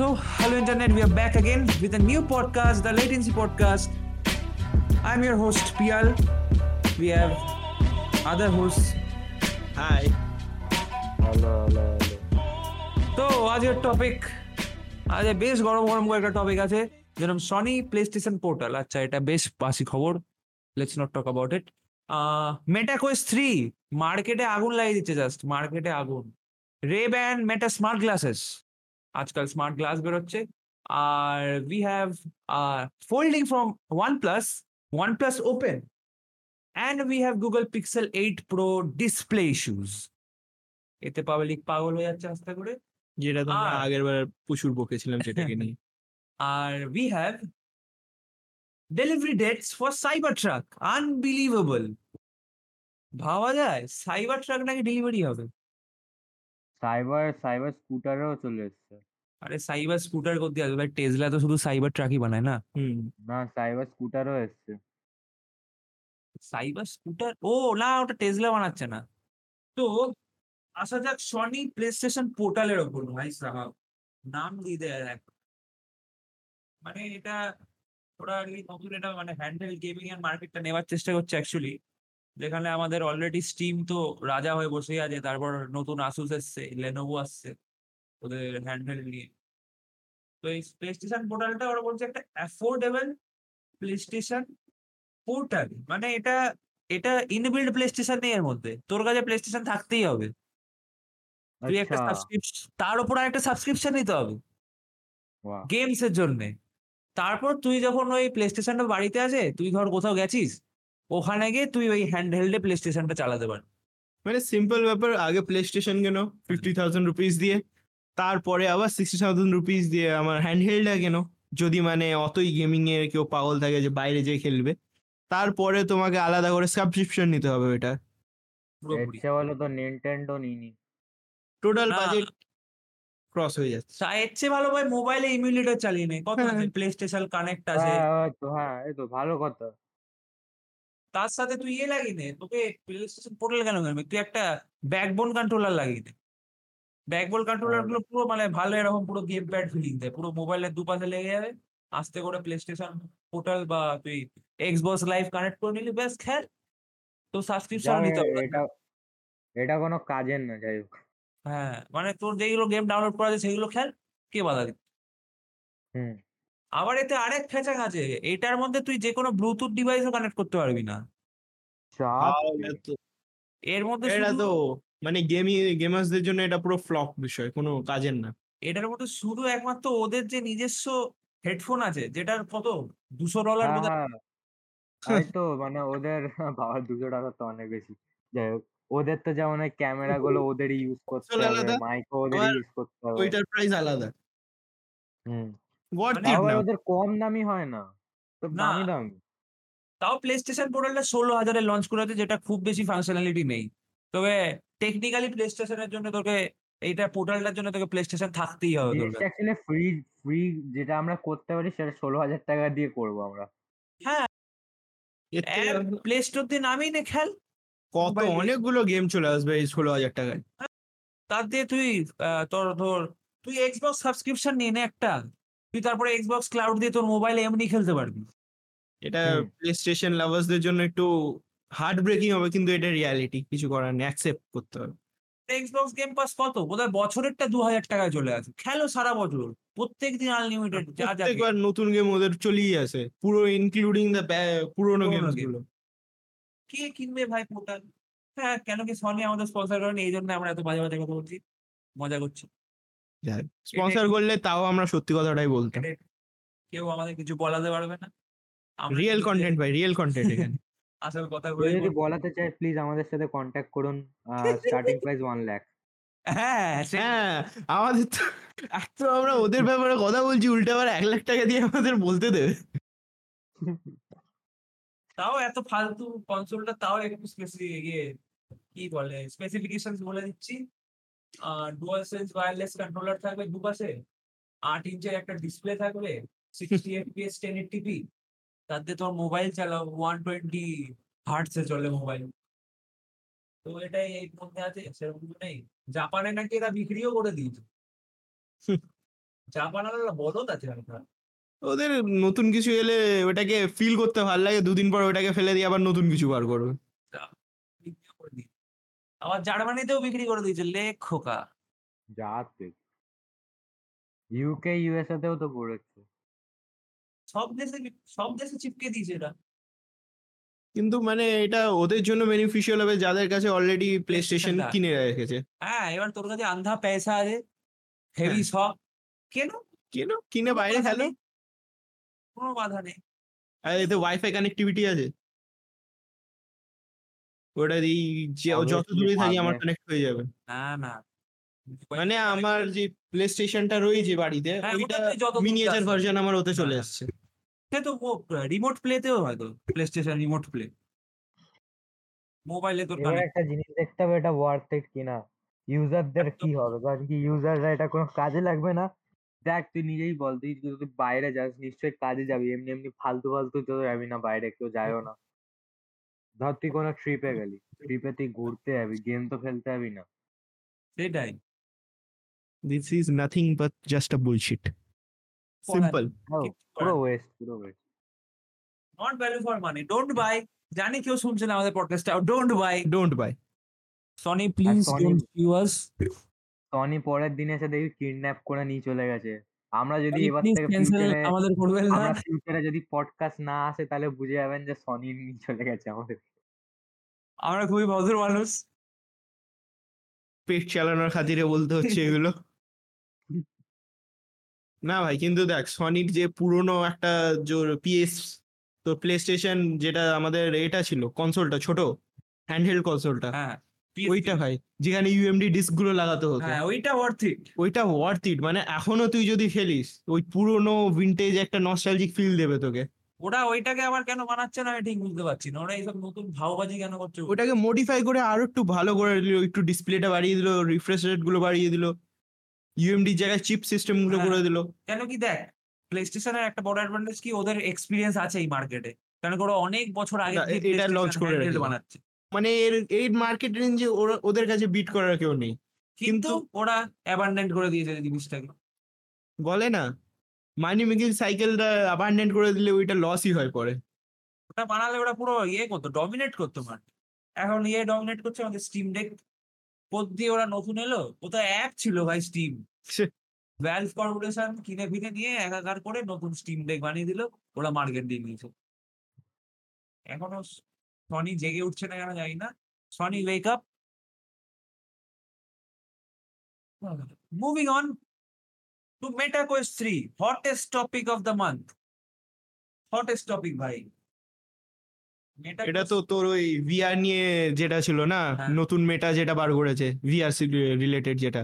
So, hello internet, we are back again with a new podcast, the Latency Podcast. I'm your host Pial. We have other hosts. Hi hello hello hello তো আজকের topic আজ বেশ গরম গরম একটা topic আছে যেরকম Sony play station portal আচ্ছা এটা বেশ বাসি খবর। Let's not talk about it Meta Quest three মার্কেটে আগুন লাগিয়ে দিচ্ছে জাস্ট মার্কেটে আগুন। Ray Ban Meta smart glasses আজকাল স্মার্ট গ্লাস বেরোচ্ছে। আর we have folding from OnePlus OnePlus open and we have Google Pixel eight pro display issues এতে public পাগল হয়ে যাচ্ছে আস্তে করে। যেটা তো আমরা আগের বার প্রচুর বকেছিলাম সেটাকে নিয়ে। আর we have delivery dates for Cybertruck. Unbelievable. ভাবা যায় সাইবার ট্রাক নাকি ডেলিভারি হবে? সাইবার সাইবার স্কুটারও চলে এসছে। আরে সাইবার স্কুটার করতে আসবে। ভাই টেসলা তো শুধু সাইবার ট্রাকই বানায় না। হুম। না সাইবার স্কুটারও এসছে। Cyber scooter? ও না ওটা টেসলা বানাচ্ছে না। তো আসা যাক সনি প্লে স্টেশন পোর্টালের ওপর। ভাই সাহাব নাম দিয়ে দেয় এক। মানে এটা ওরা কি নতুন এটা মানে হ্যান্ডেল গেমিং এর মার্কেটটা নেওয়ার চেষ্টা করছে অ্যাকচুয়ালি যেখানে আমাদের অলরেডি স্টিম তো রাজা হয়ে বসে আছে তারপর নতুন আসুস এসছে লেনোভো আসছে। ওদের হ্যান্ডেল নিয়ে। তো এই প্লে স্টেশন পোর্টালটা ওরা বলছে একটা অ্যাফোর্ডেবল প্লে স্টেশন পোর্টাল মানে এটা এটা ইনবিল্ড প্লে স্টেশন নেই এর মধ্যে। তোর কাছে প্লে স্টেশন থাকতেই হবে। তুই একটা আচ্ছা। সাবস্ক্রিপশন তার উপর একটা সাবস্ক্রিপশন নিতে হবে। গেমস এর জন্য। তারপর তুই যখন ওই প্লে স্টেশনটা বাড়িতে আছে তুই ধর কোথাও গেছিস ওখানে গিয়ে তুই ওই হ্যান্ড হেল্ডে প্লে স্টেশনটা চালাতে পারবি। মানে সিম্পল ব্যাপার আগে প্লে স্টেশন কেন ফিফটি থাউজেন্ড রুপিস দিয়ে। তারপরে আবার সিক্সটি থাউজেন্ড রুপিস দিয়ে আমার হ্যান্ডহেলটা কেন? যদি মানে অতই গেমিং এর কেউ পাগল থাকে যে বাইরে যেয়ে খেলবে। তারপরে তোমাকে আলাদা করে সাবস্ক্রিপশন নিতে হবে এটা। চেয়ে বলো তো নিনটেন্ডো নিনি টোটাল বাজেট ক্রস হয়ে যাচ্ছে। এর চেয়ে ভালো ভাই মোবাইলে ইমিউলেটর চালিয়ে নে। কত হ্যাঁ। আছে প্লে স্টেশন কানেক্ট আছে। হ্যাঁ ওই তো হ্যাঁ এই তো ভালো কথা। তার সাথে তুই ইয়ে লাগিয়ে নে। তোকে প্লে স্টেশন পোর্টাল কেন তুই একটা ব্যাকবোন কন্ট্রোলার লাগিয়ে দে ব্যাকবোন কন্ট্রোলারগুলো পুরো মানে ভালো এরকম পুরো গেম প্যাড ফিলিং দেয়। পুরো মোবাইলের দুপাশে লেগে যাবে। আস্তে করে প্লে স্টেশন পোর্টাল বা তুই এক্সবক্স লাইভ কানেক্ট করে নিলি ব্যাস খেল। তো সাবস্ক্রিপশন নিতে হবে। এটা এটা কোনো কাজের না যাই হোক। হ্যাঁ মানে তোর যেগুলো গেম ডাউনলোড করা আছে সেগুলো খেল কে বাধা দিচ্ছে হুম। আবার এতে আরেক ফেচাক আছে এটার মধ্যে তুই যে কোনো ব্লুটুথ ডিভাইসও কানেক্ট করতে পারবি না। এর মধ্যে এটা তো মানে গেমি গেমার্সদের জন্য এটা পুরো ফ্লপ বিষয় কোনো কাজের না। এটার মধ্যে শুধু একমাত্র ওদের যে নিজস্ব হেডফোন আছে যেটার কত? দুশো ডলার হ্যাঁ হ্যাঁ। তো মানে ওদের বাবা দুশো টাকা তো অনেক বেশি। যাই হোক ওদের তো যেমন ক্যামেরা গুলো ওদেরই ইউজ করতে হবে আলাদা, মাইকও ওদেরই ইউজ করতে হবে। ওইটার প্রাইস আলাদা। হুম। হোয়াট মানে আবার ওদের কম দামি হয় না তো দামি দামি। তাও প্লে স্টেশন পোর্টালটা ষোলো হাজারে লঞ্চ করেছে যেটা খুব বেশি ফাংশনালিটি নেই। তবে টেকনিক্যালি প্লে স্টেশনের জন্য তোকে এইটা পোর্টালটার জন্য তোকে প্লে স্টেশন থাকতেই হবে অ্যাকচুয়ালি ফ্রি ফ্রি যেটা আমরা করতে পারি সেটা ষোলো হাজার টাকা দিয়ে করব আমরা। হ্যাঁ। এর প্লে স্টোর দিয়ে নামিয়ে নে খেল। কত অনেকগুলো গেম চলে আসবে এই ষোলো হাজার টাকায়। তার দিয়ে তুই আহ, তোর ধর তুই এক্সবক্স সাবস্ক্রিপশন নিয়ে নে একটা। তুই তারপরে এক্সবক্স ক্লাউড দিয়ে তোর মোবাইলে এমনি খেলতে পারবি। এটা প্লে স্টেশন লাভার্সদের জন্য একটু হার্ট ব্রেকিং হবে কিন্তু এটা রিয়ালিটি কিছু করার নেই অ্যাকসেপ্ট করতে হবে। এক্সবক্স গেম পাস কত? বোধহয় বছরেরটা দু হাজার টাকায় চলে আসে খেলো সারা বছর। প্রত্যেক দিন আনলিমিটেড যা যা প্রত্যেকবার নতুন গেম ওদের চলেই আসে। পুরো ইনক্লুডিং দ্য পুরোনো গেমস game। গুলো। কে কিনবে ভাই পোর্টাল হ্যাঁ কেন কি সনি আমাদের স্পন্সর করেনি? এই জন্য আমরা এত বাজে বাজে কথা বলছি। মজা করছি। স্পন্সর করলে তাও আমরা সত্যি কথাটাই বলতাম। কেউ আমাদের কিছু বলাতে পারবে না। রিয়েল কন্টেন্ট ভাই রিয়েল কন্টেন্ট এখানে। আসল কথা যদি বলাতে চায় প্লিজ আমাদের সাথে কন্ট্যাক্ট করুন। স্টার্টিং প্রাইস ওয়ান লাখ হ্যাঁ হ্যাঁ আমাদের তো এত আমরা ওদের ব্যাপারে কথা বলছি উল্টে আবার এক লাখ টাকা দিয়ে আমাদের বলতে দেবে তাও এত ফালতু কনসোলটা তাও একটু স্পেসি ইয়ে কি বলে স্পেসিফিকেশন বলে দিচ্ছি। ডুয়াল সেন্স ওয়্যারলেস কন্ট্রোলার থাকবে দুপাশে আট ইঞ্চের একটা ডিসপ্লে থাকবে সিক্সটি এফপিএস টেন এইটটিপি তাতে তোর মোবাইল চালাও ওয়ান টোয়েন্টি হার্টসে চলে মোবাইল তো এটাই এই মধ্যে আছে সেরকম নেই। জাপানে নাকি এরা বিক্রিও করে দিয়েছে। বানালো বদল আছে। ওদের নতুন কিছু এলে ওটাকে ফিল করতে ভালো লাগে দুদিন পর ওটাকে ফেলে দিয়ে আবার নতুন কিছু বার করবে। করে দিই। আবার জার্মানিতেও বিক্রি করে দিয়েছে লেখ খোকা। যা ইউকে ইউএসএ তেও তো করেছে। সব দেশে সব দেশে চিপকে দিয়েছে এটা কিন্তু মানে এটা ওদের জন্য বেনিফিশিয়াল হবে যাদের কাছে অলরেডি প্লে স্টেশন কিনে রেখেছে। হ্যাঁ এবার তোর কাছে আন্ধা পয়সা আছে হেভি শখ কেন? কেন? কিনে বাইরে খেলো। কোনো বাধা নেই। আর এতে ওয়াইফাই কানেক্টিভিটি আছে। ওটা যে যত দূরে থাকি আমার কানেক্ট হয়ে যাবে। না না। মানে আমার যে প্লে স্টেশনটা রয়েছে বাড়িতে হ্যাঁ, ওইটা মিনিয়েচার। ভার্সন আমার ওতে চলে হ্যাঁ। সে তো রিমোট প্লেতেও হয়তো প্লে স্টেশন রিমোট প্লে মোবাইলে কানেক্ট একটা জিনিস দেখতে হবে এটা ওয়ার্থ ইট কিনা ইউজারদের কি হবে? কারণ কি ইউজাররা এটা কোনো কাজে লাগবে না। দেখ তুই নিজেই বল তুই যদি বাইরে যাস নিশ্চয়ই কাজে যাবি। এমনি এমনি ফালতু ফালতু তো যাবি না বাইরে কেউ যায়ও না। ধর তুই কোনো ট্রিপে গেলি। ট্রিপে তুই ঘুরতে যাবি গেম তো খেলতে যাবি না। সেটাই। This is nothing but just a bullshit simple পুরো ওয়েস্ট পুরো waste not value for money don't buy জানি কেউ শুনছে না আমাদের পডকাস্টটা don't buy don't buy Sony please Sony- don't use Tony পরের দিন এসে দেখবি কিডন্যাপ করে নিয়ে চলে গেছে। আমরা যদি এবার থেকে আমাদের করবেন না। আমরা ফিউচারে যদি পডকাস্ট না আসে তাহলে বুঝে যাবেন যে সনি নিয়ে চলে গেছে আমাদের। আমরা খুবই ভদ্র মানুষ। পেট চালানোর খাতিরে বলতে হচ্ছে এগুলো। না ভাই কিন্তু দেখ সনির যে পুরনো একটা জোর পিএস তো প্লে স্টেশন যেটা আমাদের এটা ছিল কনসোলটা ছোট হ্যান্ডহেল্ড কনসোলটা হ্যাঁ ওইটা ভাই যেখানে ইউএমডি ডিস্কগুলো লাগাতে হতো। হ্যাঁ ওইটা ওয়ার্থ ইট ওইটা ওয়ার্থ ইট মানে এখনও তুই যদি খেলিস ওই পুরনো ভিন্টেজ একটা নস্টালজিক ফিল দেবে তোকে। ওরা ওইটাকে আবার কেন বানাচ্ছে না আমি ঠিক বুঝতে পারছি না। ওরা এইসব নতুন ভাওবাজি কেন করছে? ওটাকে মডিফাই করে আরও একটু ভালো করে দিল একটু ডিসপ্লেটা বাড়িয়ে দিল রিফ্রেশ রেটগুলো বাড়িয়ে দিল। ইউএমডি জায়গায় চিপ সিস্টেমগুলো হ্যাঁ। করে দিল। কেন কি দেখ প্লে স্টেশনের একটা বড় অ্যাডভান্টেজ কি ওদের এক্সপিরিয়েন্স আছে এই মার্কেটে কারণ ওরা অনেক বছর আগে এটা launch করে। বানাচ্ছে। মানে এর এই মার্কেট রেঞ্জে ওদের কাছে বিট করার কেউ নেই। কিন্তু ওরা অ্যাবান্ডেন্ট করে দিয়েছে এই জিনিসটাকে। বলে না মানি মেকিং সাইকেলটা অ্যাবান্ডেন্ট করে দিলে ওইটা লসই হয় পরে। ওটা বানালে ওরা পুরো ইয়ে করতো ডমিনেট করতো মার্কেট এখন ইয়ে ডমিনেট করছে আমাদের স্টিম ডেক কোদ দিয়ে ওরা নতুন এলো? তো অ্যাপ ছিল ভাই স্টিম। ভ্যালভ কর্পোরেশন কিনে ফিনে নিয়ে একাকার করে নতুন স্টিম ডেক বানিয়ে দিল ওরা মার্কেট দিয়ে নিয়েছে। এখনও সনি জেগে উঠছে না কেন জানি না। Sony wake up moving on to Meta Quest three hottest topic of the month hottest topic ভাই। এটা তো তোর ওই ভিআর নিয়ে যেটা ছিল না? হ্যাঁ। নতুন মেটা যেটা বার করেছে ভিআর রিলেটেড যেটা।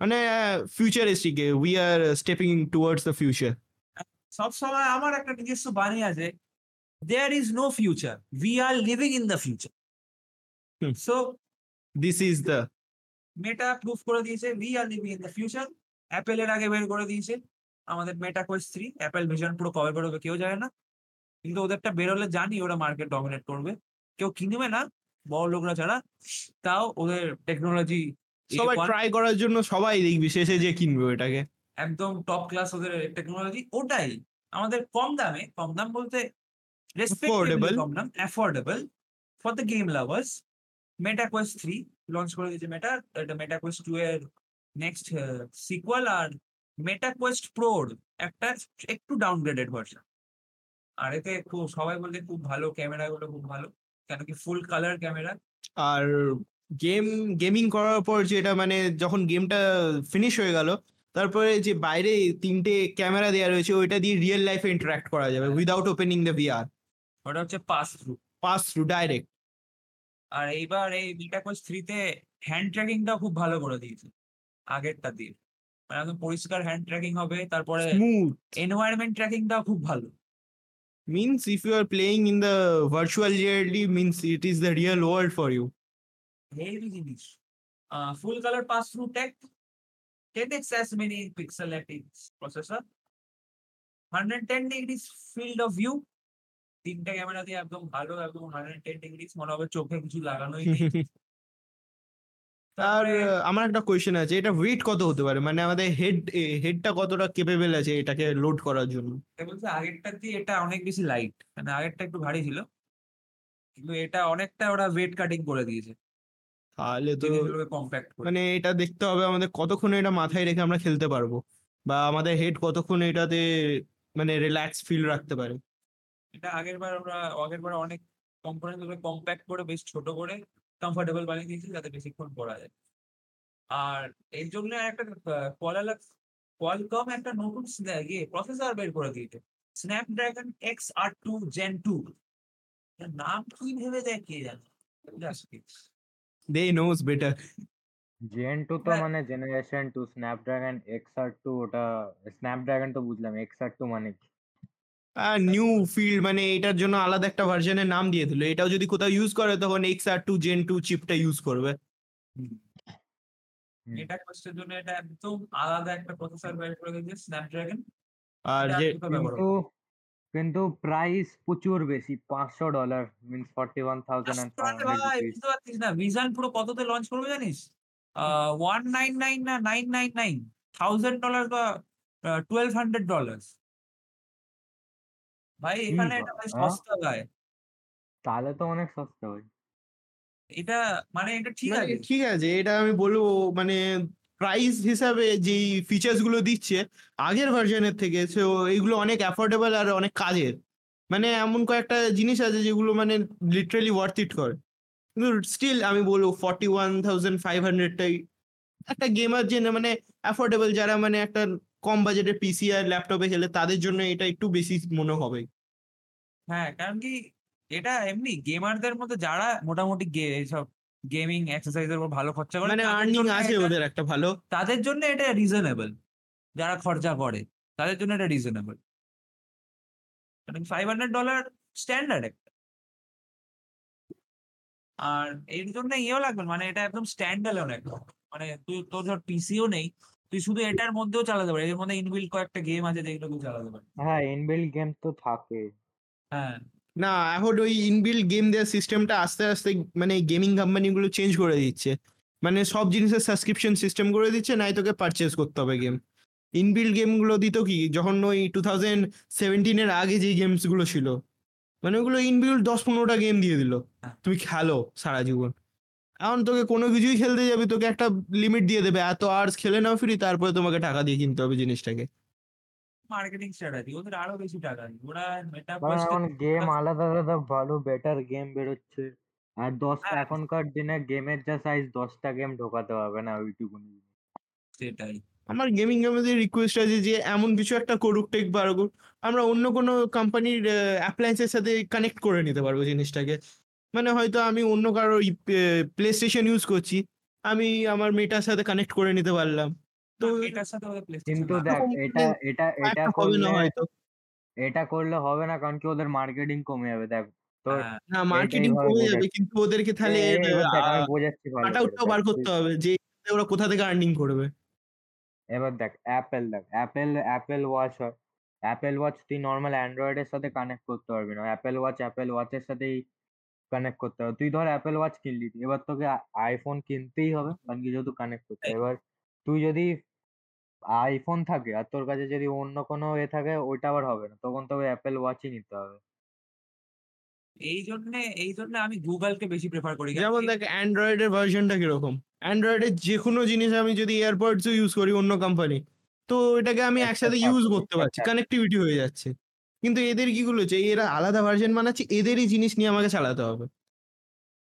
মানে futuristic we are stepping towards the future সবসময় আমার একটা নিজস্ব বাণী আছে there is no future we are living in the future. So this is the Meta proof করে দিয়েছে we are living in the future অ্যাপেলের আগে বের করে দিয়েছে আমাদের Meta Quest three Apple vision পুরো কবে বেরোবে কেউ জানে না। কিন্তু ওদেরটা বেরোলে জানি ওরা মার্কেট ডমিনেট করবে। কেউ কিনবে না বড় লোকরা ছাড়া তাও ওদের টেকনোলজি সবাই ট্রাই করার জন্য সবাই দেখবি শেষে যে কিনবে ওটাকে একদম টপ ক্লাস ওদের টেকনোলজি ওটাই। আমাদের কম দামে কম দাম বলতে. কম দাম affordable for the game lovers Meta Quest three launch করে দিয়েছে মেটা এটা মেটা কোয়েস্ট টু এর নেক্সট সিকুয়াল আর মেটা কোয়েস্ট প্রোর একটা একটু ডাউনগ্রেডেড ভার্সন আর এতে খুব সবাই বলতে খুব ভালো ক্যামেরা গুলো খুব ভালো কেন কি ফুল কালার ক্যামেরা আর গেম গেমিং করার পর যেটা মানে যখন গেমটা ফিনিশ হয়ে গেল তারপরে যে বাইরে তিনটে ক্যামেরা দেওয়া রয়েছে ওইটা দিয়ে রিয়েল লাইফে ইন্টারাক্ট করা যাবে উইদাউট ওপেনিং দ্য ভিআর ওটা হচ্ছে pass through pass through direct আর এইবার এই মিটা কোচ থ্রিতে হ্যান্ড ট্র্যাকিংটা খুব ভালো করে দিয়েছে আগেরটা দিয়ে। মানে একদম পরিষ্কার হ্যান্ড ট্র্যাকিং হবে তারপরে এনভায়রনমেন্ট ট্র্যাকিংটাও খুব ভালো। Means if you are playing in the virtual reality means it is the real world for you heavy জিনিস full colour pass through tech ten X as many pixel at its processor hundred ten degrees field of view তিনটে camera দিয়ে একদম ভালো একদম hundred ten degrees মনে হবে চোখে কিছু লাগানোই নেই আর আমার একটা কোয়েশ্চেন আছে এটা ওয়েট কত হতে পারে? মানে আমাদের হেড হেডটা কতটা কেপেবল আছে এটাকে লোড করার জন্য? বলছে আগেরটা দিয়ে এটা অনেক বেশি লাইট মানে আগেরটা একটু ভারী ছিল। কিন্তু এটা অনেকটা ওরা ওয়েট কাটিং করে দিয়েছে। তাহলে তো কম্প্যাক্ট মানে এটা দেখতে হবে আমাদের কতক্ষণ এটা মাথায় রেখে আমরা খেলতে পারব। বা আমাদের হেড কতক্ষণ এটাতে মানে রিল্যাক্স ফিল রাখতে পারে? এটা আগের বার ওরা আগের বার অনেক কম্পোনেন্ট কম্প্যাক্ট করে বেশ ছোট করে কমফোর্টেবল বানিয়ে দিয়েছে যাতে বেশিক্ষণ পড়া যায়। আর এর জন্য একটা কোয়ালালা কোয়ালকম একটা নতুন ইয়ে প্রসেসর বের করে দিয়েছে। Snapdragon X R two gen two নাম কি ভেবে দেয় কে জানে. They knows better gen two তো হ্যাঁ। মানে generation two Snapdragon X R two ওটা স্ন্যাপড্রাগন তো বুঝলাম এক্স আর টু মানে কি? নিউ ফিল্ড মানে এটার জন্য আলাদা একটা ভার্সনের নাম দিয়ে দিল। এটাও যদি কোথাও ইউজ করে তখন X R two gen two চিপটা use করবে। এটা কোয়েশ্চের জন্য এটা একদম আলাদা একটা প্রসেসর বের করে দিয়েছে স্ন্যাপড্রাগন আর যে কিন্তু কিন্তু প্রাইস প্রচুর বেশি পাঁচশো dollar means forty one thousand বুঝতে পারছিস না ভিশন পুরো কততে লঞ্চ করবে জানিস? ওয়ান নাইন নাইন না nine nine nine thousand dollar বা টুয়েলভ হান্ড্রেড ডলার ভাই এখানে এটা ভাই সস্তা ভাই তাহলে তো অনেক সস্তা হয় এটা মানে এটা ঠিক মানে আছে ঠিক আছে এটা আমি বলব মানে প্রাইস হিসাবে যেই ফিচার্সগুলো দিচ্ছে আগের ভার্সনের থেকে সো এগুলো অনেক অ্যাফোর্ডেবল আর অনেক কাজের। মানে এমন কয়েকটা জিনিস আছে যেগুলো মানে লিটারালি ওয়ার্থ ইট করে। কিন্তু স্টিল আমি বলব ফর্টি ওয়ান থাউজেন্ড ফাইভ হান্ড্রেডটাই একটা গেমার জন্য মানে অ্যাফোর্ডেবল যারা মানে একটা কম বাজেটের পিসি আর ল্যাপটপে খেলে তাদের জন্য এটা একটু বেশি মনে হবে। হ্যাঁ কারণ কি এটা এমনি গেমারদের মধ্যে যারা মোটামুটি সব গেমিং এক্সারসাইজের উপর ভালো খরচা করে মানে তাদের আর্নিং জন্য আছে ওদের একটা ভালো। তাদের জন্য এটা রিজনেবল যারা খরচা করে তাদের জন্য এটা রিজনেবল কারণ ফাইভ হান্ড্রেড ডলার স্ট্যান্ডার্ড একটা। আর এর জন্য ইয়েও লাগবে মানে এটা একদম স্ট্যান্ডার্ড একটা। মানে তুই তোর ধর পিসিও নেই তুই শুধু এটার মধ্যেও চালাতে পারিস এর মধ্যে ইনবিল্ড কয়েকটা গেম আছে যেগুলো তুই চালাতে পারিস হ্যাঁ ইনবিল্ড গেম তো থাকে। হ্যাঁ। না এখন ওই ইনবিল্ড গেম দেওয়ার সিস্টেমটা আস্তে আস্তে মানে গেমিং কোম্পানিগুলো চেঞ্জ করে দিচ্ছে। মানে সব জিনিসের সাবস্ক্রিপশন সিস্টেম করে দিচ্ছে নাই তোকে পারচেস করতে হবে গেম ইনবিল্ড গেমগুলো দিত কি যখন ওই টু থাউজেন্ড সেভেন্টিনের আগে যে গেমসগুলো ছিল মানে ওগুলো ইনবিল্ড দশ পনেরোটা গেম দিয়ে দিল। তুমি খেলো সারা জীবন। এখন তোকে কোনো কিছুই খেলতে যাবি তোকে একটা লিমিট দিয়ে দেবে। এত আওয়ার্স খেলে নাও ফ্রি তারপরে তোমাকে টাকা দিয়ে কিনতে হবে জিনিসটাকে। মার্কেটিং স্ট্র্যাটেজি ওদের আরও বেশি টাকা নেই ওরা মেটা কারণ এখন গেম আলাদা আলাদা ভালো বেটার গেম বেরোচ্ছে। আর দশ হ্যাঁ। এখনকার দিনে গেমের যা সাইজ দশটা গেম ঢোকাতে হবে না ওইটুকুনি। সেটাই। আমার গেমিং গেমের রিকোয়েস্ট আছে যে এমন কিছু একটা করুক টেক বার করুক। আমরা অন্য কোনো কোম্পানির অ্যাপ্লায়েন্সের সাথে কানেক্ট করে নিতে পারব জিনিসটাকে। মানে হয়তো আমি অন্য কারও প্লে স্টেশন ইউজ করছি। আমি আমার মেটার সাথে কানেক্ট করে নিতে পারলাম। তো তো এটার সাথে ওদের কিন্তু দেখ এটা এটা এটা হবে না হয়তো। এটা করলে হবে না কারণ কি ওদের মার্কেটিং কমে যাবে দেখ। তোর হ্যাঁ। না মার্কেটিং কমে যাবে কিন্তু ওদেরকে তাহলে এ- এবার দেখ আমি বোঝাচ্ছি ভালো কাট করে আউটটাও বার করতে হবে যে ওরা কোথা থেকে আর্নিং করবে। এবার দেখ অ্যাপেল দেখ অ্যাপেল অ্যাপেল ওয়াচ হয়। অ্যাপেল ওয়াচ তুই নর্মাল অ্যান্ড্রয়েডের সাথে কানেক্ট করতে পারবি না। অ্যাপেল ওয়াচ অ্যাপেল ওয়াচের সাথেই কানেক্ট করতে হবে। তুই ধর অ্যাপেল ওয়াচ কিনলি এবার তোকে আইফোন কিনতেই হবে কারণ কি যেহেতু কানেক্ট করতে হবে। এবার তুই যদি আইফোন থাকে আর তোর কাছে যদি অন্য কোনো এ থাকে ওইটা আবার হবে না। তখন তোকে অ্যাপেল ওয়াচই নিতে হবে। এই জন্য এই জন্য আমি গুগলকে বেশি প্রেফার করি। যেমন দেখ অ্যান্ড্রয়েডের ভার্সনটা কীরকম? অ্যান্ড্রয়েডের যে কোনো জিনিস আমি যদি এয়ারপডসও ইউজ করি অন্য কোম্পানি তো এটাকে আমি একসাথে ইউজ করতে পারছি। কানেক্টিভিটি হয়ে যাচ্ছে। কিন্তু এদের কি গুলো হচ্ছে এরা আলাদা ভার্সন বানাচ্ছে এদেরই জিনিস নিয়ে আমাকে চালাতে হবে।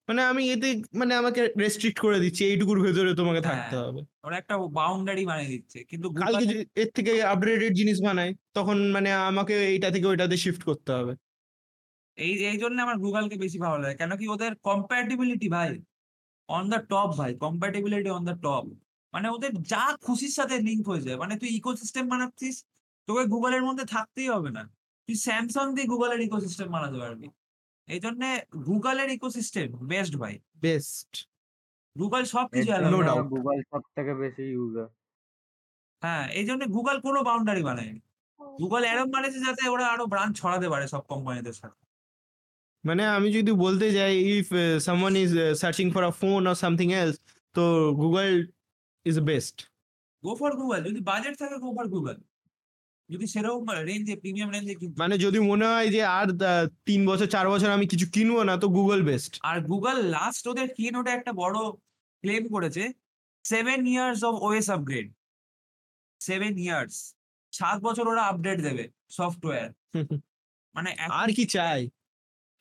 মানে আমি এতে মানে আমাকে রেস্ট্রিক্ট করে দিচ্ছি এইটুকুর ভেতরে তোমাকে থাকতে হ্যাঁ। হবে। ওরা একটা বাউন্ডারি বানিয়ে দিচ্ছে কিন্তু কালকে এর থেকে আপডেটেড জিনিস বানায় তখন মানে আমাকে এইটা থেকে ওইটাতে শিফট করতে হবে। এই এই জন্য আমার গুগলকে বেশি ভালো লাগে কেন কি ওদের কম্প্যাটিবিলিটি ভাই অন দ্য টপ ভাই কম্প্যাটিবিলিটি অন দ্য টপ মানে ওদের যা খুশির সাথে লিঙ্ক হয়ে যায় মানে তুই ইকোসিস্টেম বানাচ্ছিস তোকে গুগলের মধ্যে থাকতেই হবে না। তুই স্যামসাং দিয়ে গুগলের ইকোসিস্টেম বানাতে পারবি। এই জন্য গুগলের ইকোসিস্টেম বেস্ট ভাই। বেস্ট গুগল সব কিছু. গুগল সব থেকে বেশি ইউজার হ্যাঁ এই জন্য গুগল কোনো বাউন্ডারি বানায়নি। গুগল এরকম বানিয়েছে যাতে ওরা আরও ব্রাঞ্চ ছড়াতে পারে সব কোম্পানিদের সাথে। মানে আমি যদি বলতে যাই if someone is searching for a phone or something else তো Google is best go for Google যদি বাজেট থাকে গো ফর গুগল যদি সেরকম রেঞ্জে প্রিমিয়াম রেঞ্জে মানে যদি মনে হয় যে আর তিন বছর চার বছর আমি কিছু কিনবো না তো গুগল বেস্ট আর গুগল লাস্ট ওদের কি ওটা একটা বড় ক্লেম করেছে seven years of OS upgrade seven years সাত বছর ওরা আপডেট দেবে সফটওয়্যার মানে আর কি চাই?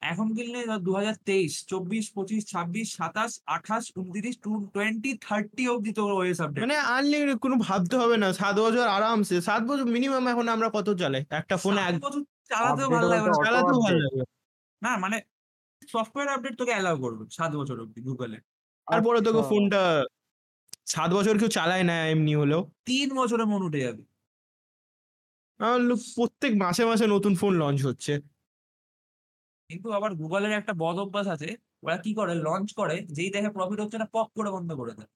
এখন কিনলে দু হাজার তেইশ চব্বিশ পঁচিশ ছাব্বিশ সাতাশ আঠাশ উনত্রিশ টু টোয়েন্টি থার্টি অব্দি তো ওএস আপডেট মানে আনলিমিটেড কোনো ভাবতে হবে না সাত বছর আরামসে সাত বছর মিনিমাম এখন আমরা কত চালাই? একটা ফোনে এক বছর চালাতেও ভালো লাগবে চালাতেও ভালো। লাগবে না মানে সফটওয়্যার আপডেট তোকে অ্যালাউ করবে সাত বছর অব্দি গুগলে তারপরে তোকে আচ্ছা। ফোনটা সাত বছর কেউ চালায় না এমনি হলেও। তিন বছরে মন উঠে যাবে। প্রত্যেক মাসে মাসে নতুন ফোন লঞ্চ হচ্ছে। কিন্তু আবার গুগলের একটা বদ অভ্যাস আছে ওরা কি করে? লঞ্চ করে যেই দেখে প্রফিট হচ্ছে না পপ করে বন্ধ করে দেয়।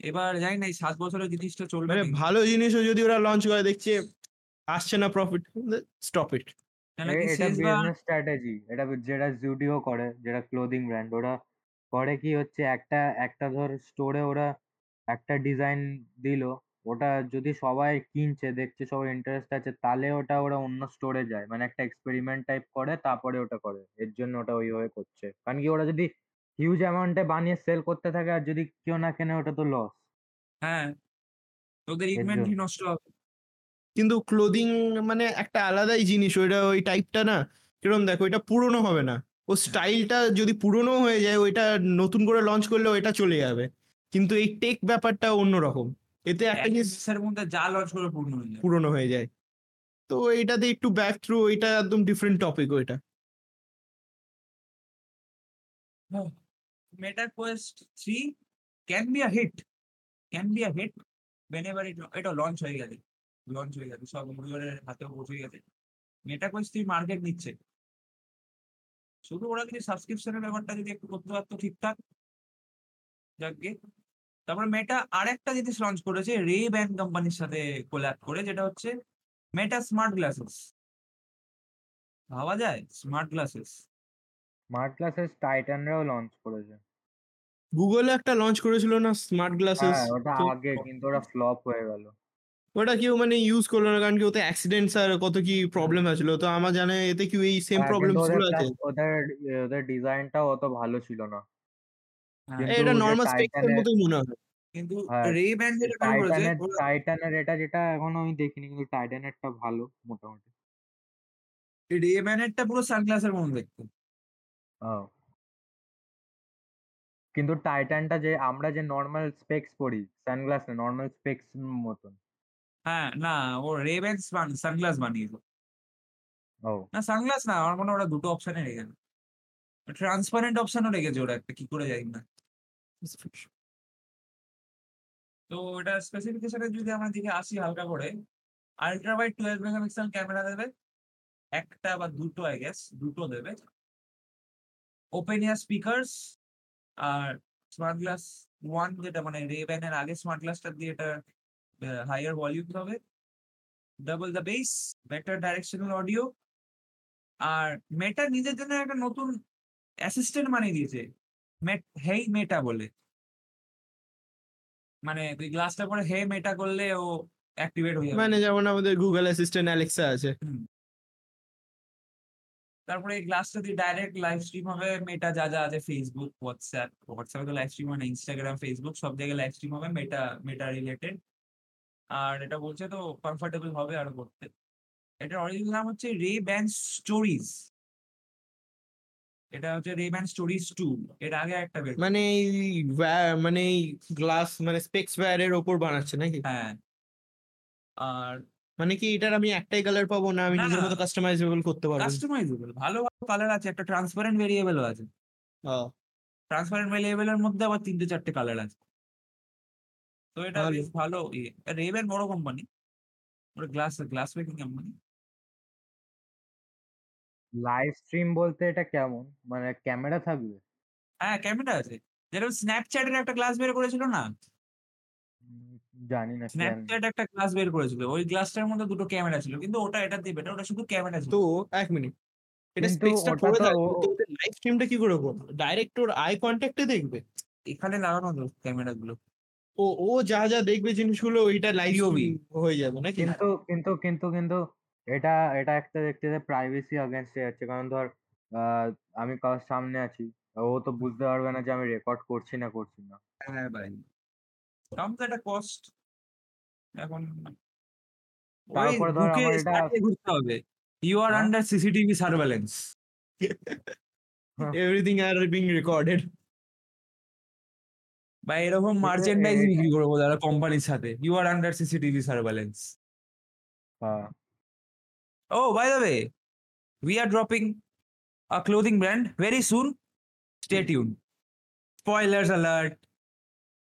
এবার জানি না এই সাত বছরের জিনিসটা চলবে মানে ভালো জিনিসও যদি ওরা লঞ্চ করে দেখছে আসছে না প্রফিট স্টপ ইট এটা বিজনেস স্ট্র্যাটেজি এটা যেটা জুডিও করে যেটা ক্লোদিং ব্র্যান্ড ওরা করে কি হচ্ছে একটা একটা ধর স্টোরে ওরা একটা ডিজাইন দিল ওটা যদি সবাই কিনছে দেখছে সবার ইন্টারেস্ট আছে তাহলে ওটা ওরা অন্য স্টোরে যায়। মানে একটা এক্সপেরিমেন্ট টাইপ করে তারপরে ওটা করে। এর জন্য ওটা ওইভাবে করছে। কারণ কি ওরা যদি হিউজ অ্যামাউন্টে বানিয়ে সেল করতে থাকে আর যদি কেউ না কেনে ওটা তো লস হ্যাঁ। এর ইনভেন্টরি নষ্ট হবে। কিন্তু ক্লোদিং মানে একটা আলাদাই জিনিস। ওইটা ওই টাইপটা না কীরকম দেখো ওইটা পুরনো হবে না। ও স্টাইলটা যদি পুরনো হয়ে যায় ওইটা নতুন করে লঞ্চ করলে ওইটা চলে যাবে। কিন্তু এই টেক ব্যাপারটা অন্যরকম। এতে একটা এক জিনিস মাসের মধ্যে লঞ্চ করে পূর্ণ হয়ে যাবে পুরনো হয়ে যায়। তো এইটাতে একটু ব্যাক থ্রু ওইটা একদম ডিফারেন্ট টপিক ওইটা। Meta Quest three can be a hit can be a hit whenever it এটা লঞ্চ হয়ে গেছে লঞ্চ হয়ে গেছে সব ইউজারের হাতেও পৌঁছে গেছে। মেটা কোয়েস্ট থ্রি মার্কেট নিচ্ছে। শুধু ওরা যদি সাবস্ক্রিপশনের ব্যাপারটা যদি একটু করতে পারতো ঠিকঠাক যাকে তারপরে মেটা আরেকটা জিনিস লঞ্চ করেছে রে ব্যান কোম্পানির সাথে কোল্যাব করে যেটা হচ্ছে মেটা স্মার্ট গ্লাসেস ভাবা যায়? স্মার্ট গ্লাসেস স্মার্ট গ্লাসেস টাইটানরাও লঞ্চ করেছে। গুগলে একটা লঞ্চ করেছিল না স্মার্ট গ্লাসেস হ্যাঁ ওটা আগে কিন্তু ওটা ফ্লপ হয়ে গেল। ওটা কেউ মানে ইউজ করল না কারণ কি ওতে অ্যাক্সিডেন্টস আর কত কি প্রবলেম আছিল তো আমার জানে এতে কি এই সেম প্রবলেমসগুলো ওদের আছে? ওদের ওদের ডিজাইনটাও অত ভালো ছিল না। এটা নর্মাল স্পেক্সের মতোই মনে হয় কিন্তু হ্যাঁ, রে যেটা করেছে টাইটানের এটা যেটা এখনও আমি দেখিনি কিন্তু টাইটানেরটা ভালো মোটামুটি। রে পুরো সানগ্লাসের মতো দেখতে। কিন্তু টাইটানটা যে আমরা যে নর্মাল স্পেক্স পরি সানগ্লাস না নর্মাল স্পেক্স মতন। হ্যাঁ না ও রে ব্যান সানগ্লাস বানিয়েছে ও না সানগ্লাস না আমার মনে হয় ওরা দুটো অপশনে রেখেছে। ট্রান্সপারেন্ট অপশনও রেখেছে ওরা একটা কি করে যাই না। তো এটা স্পেসিফিকেশনের যদি আমরা দিকে আসি হালকা করে ultra wide twelve megapixel camera দেবে, একটা বা দুটো আই গেস দুটো দেবে। ওপেন ইয়ার স্পিকার্স আর স্মার্ট গ্লাস ওয়ান যেটা মানে রে ব্যানের আগে স্মার্ট গ্লাসটা দিয়ে এটা হাইয়ার ভলিউম হবে। Double the bass better directional audio R Meta নিজের জন্য একটা নতুন অ্যাসিস্ট্যান্ট বানিয়ে দিয়েছে। হেই মেটা বলে। মানে তুই গ্লাসটা পরে হে মেটা করলে ও অ্যাক্টিভেট হয়ে যাবে। মানে যেমন আমাদের গুগল অ্যাসিস্ট্যান্ট অ্যালেক্সা আছে। তারপরে এই গ্লাসটা দিয়ে ডাইরেক্ট লাইভ স্ট্রিম হবে মেটা যা যা আছে ফেসবুক হোয়াটসঅ্যাপ হোয়াটসঅ্যাপে তো লাইভ স্ট্রিম হয় না ইনস্টাগ্রাম ফেসবুক সব জায়গায় লাইভ স্ট্রিম হবে মেটা মেটা রিলেটেড আর এটা বলছে তো কমফোর্টেবল হবে আর করতে। এটার অরিজিনাল নাম হচ্ছে রে ব্যান স্টোরিজ এটা হচ্ছে রে ব্যান স্টোরিজ টু এর আগে একটা বের মানে এই মানে এই গ্লাস মানে স্পেক্স ওয়্যারের ওপর বানাচ্ছে নাকি? হ্যাঁ। আর মানে কি এটার আমি একটাই কালার পাবো না আমি নিজের। মতো কাস্টমাইজেবল করতে পারব? কাস্টমাইজেবল ভালো ভালো কালার আছে একটা ট্রান্সপারেন্ট ভেরিয়েবলও আছে। ট্রান্সপারেন্ট ভেরিয়েবলের মধ্যে আবার তিনটে চারটে কালার আছে। তো এটা ভালো। বেশ ভালো ইয়ে। রেবেন বড় কোম্পানি ওটা glass glass making company live stream বলতে এটা কেমন? মানে ক্যামেরা থাকবে? হ্যাঁ ক্যামেরা আছে। যেরকম স্ন্যাপচ্যাটের একটা গ্লাস বের করেছিল না? জানি না স্ন্যাপচ্যাট একটা গ্লাস বের করেছিল। ওই গ্লাসটার মধ্যে দুটো ক্যামেরা ছিল। কিন্তু ওটা এটা দিবে বেটার ওটা শুধু ক্যামেরা ছিল। তো এক মিনিট। এটা ওটা করে তো থাকবে। ও- লাইভ স্ট্রিমটা কি করে করবে? ডাইরেক্ট ওর আই কন্ট্যাক্টে দেখবে? এখানে লাগানো ক্যামেরা গুলো ও ও যা যা দেখবে জিনিসগুলো ওইটা লাইভ হয়ে যাবে না কিন্তু কিন্তু কিন্তু কিন্তু এটা এটা একটা দেখতে যে প্রাইভেসি অ্যাগেন্স্টে যাচ্ছে। কারণ ধর আহ, আমি কারোর সামনে আছি ও তো বুঝতে পারবে না যে আমি রেকর্ড করছি না করছি না। হ্যাঁ ভাই। কাম তো একটা কস্ট এখন তারপরে ধর আমার এটা ঘুরতে হবে। You are? Under CCTV surveillance everything are being recorded বা এরকম মার্চেন্ডাইজ বিক্রি করব তারা কোম্পানির সাথে। You are under CCTV surveillance হ্যাঁ। Oh, by the way, we are dropping a clothing brand very soon. Stay tuned. Spoilers alert.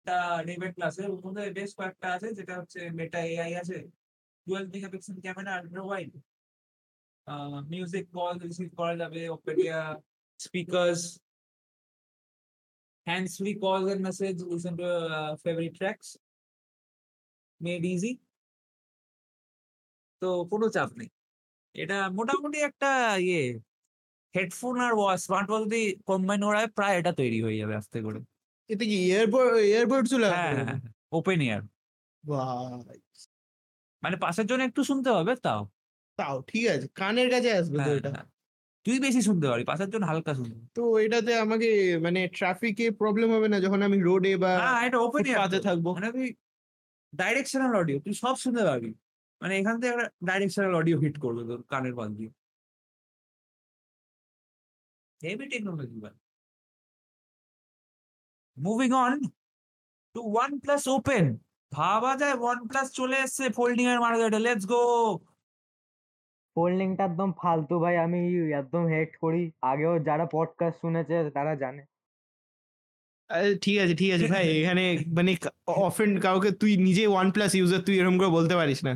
তা David ক্লাসের ওর মধ্যে বেশ কয়েকটা আছে যেটা হচ্ছে মেটা এআই আছে twelve megapixel camera ultra wide music call receive করা যাবে ওপেরিয়া speakers hands free calls and message listen to favourite tracks made easy তো কোনো চাপ নেই এটা মোটামুটি একটা ইয়ে হেডফোন আর স্মার্ট ওয়াচ যদি কম্বাইন করা হয় প্রায় এটা তৈরি হয়ে যাবে আস্তে করে। এতে কি এয়ারপোর্ট এয়ারপোর্ট চলে হ্যাঁ হ্যাঁ ওপেন ইয়ার ভাই মানে পাশের জন্য একটু শুনতে হবে তাও। তাও ঠিক আছে কানের কাছে আসবে তো হ্যাঁ, এটা। হ্যাঁ। তুই বেশি শুনতে পারি পাশের জন্য হালকা শুনতে তো এটাতে আমাকে মানে ট্রাফিকে প্রবলেম হবে না যখন আমি রোডে বা হ্যাঁ এটা ওপেন ইয়ার ফুটপাতে থাকব? মানে তুই ডাইরেকশনাল অডিও তুই সব শুনতে পারবি মানে এখান থেকে একটা ডাইরেকশনাল অডিও হিট করবে তোর কানের পাশ দিয়ে। হেভি টেকনোলজি ভাই। Moving on to OnePlus open ভাবা যায় ওয়ান প্লাস চলে এসছে ফোল্ডিং এর মার্কেটে লেটস গো ফোল্ডিংটা একদম ফালতু ভাই আমি একদম হেট করি। আগেও যারা পডকাস্ট শুনেছে তারা জানে। আরে ঠিক আছে ঠিক আছে ভাই এখানে মানে অফেন্ড কাউকে তুই নিজে ওয়ান প্লাস ইউজার তুই এরকম করে বলতে পারিস না।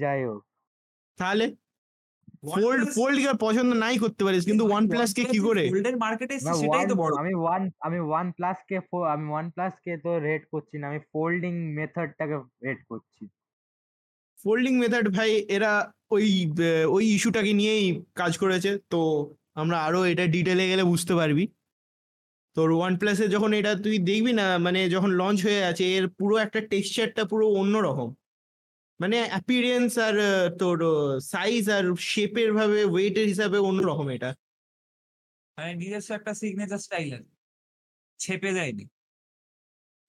যাই হোক। তাহলে ফোল্ড ফোল্ড কে পছন্দ নাই করতে পারিস কিন্তু ওয়ান প্লাস কে কি করে? ফোল্ডের মার্কেটে সেটাই তো বড়। আমি ওয়ান আমি ওয়ান প্লাস কে আমি ওয়ান প্লাস কে তো রেট করছি না আমি ফোল্ডিং মেথডটাকে রেট করছি। ফোল্ডিং মেথড ভাই এরা ওই ওই ইস্যুটাকে নিয়েই কাজ করেছে তো আমরা আরও এটা ডিটেলে গেলে বুঝতে পারবি। তোর ওয়ান প্লাসে যখন এটা তুই দেখবি না মানে যখন লঞ্চ হয়ে আছে এর পুরো একটা টেক্সচারটা পুরো অন্যরকম। মানে অ্যাপিরিয়েন্স আর তোর সাইজ আর শেপের ভাবে ওয়েটের হিসাবে অন্যরকম এটা। মানে নিজস্ব একটা সিগনেচার স্টাইল আছে। ছেপে যায়নি।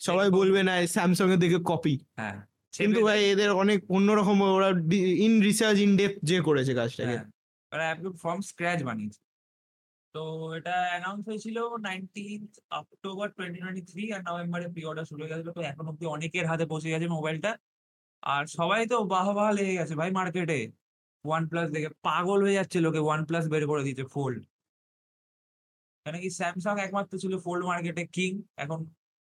সবাই বলবে না স্যামসং এর দিকে কপি হ্যাঁ কিন্তু ভাই এদের অনেক অন্যরকম ওরা ইন রিসার্চ ইন ডেপথ যে করেছে কাজটাকে। হ্যাঁ ওরা একদম ফ্রম স্ক্র্যাচ বানিয়েছে। তো এটা অ্যানাউন্স হয়েছিল nineteen October twenty twenty three আর নভেম্বরে প্রি অর্ডার শুরু হয়ে গেছিল। তো এখন অব্দি অনেকের হাতে পৌঁছে গেছে মোবাইলটা আর সবাই তো বাহ বাহ লেগে গেছে ভাই মার্কেটে ওয়ান প্লাস দেখে পাগল হয়ে যাচ্ছে লোকে ওয়ান প্লাস বের করে দিয়েছে ফোল্ড কেন কি স্যামসাং একমাত্র ছিল ফোল্ড মার্কেটে কিং এখন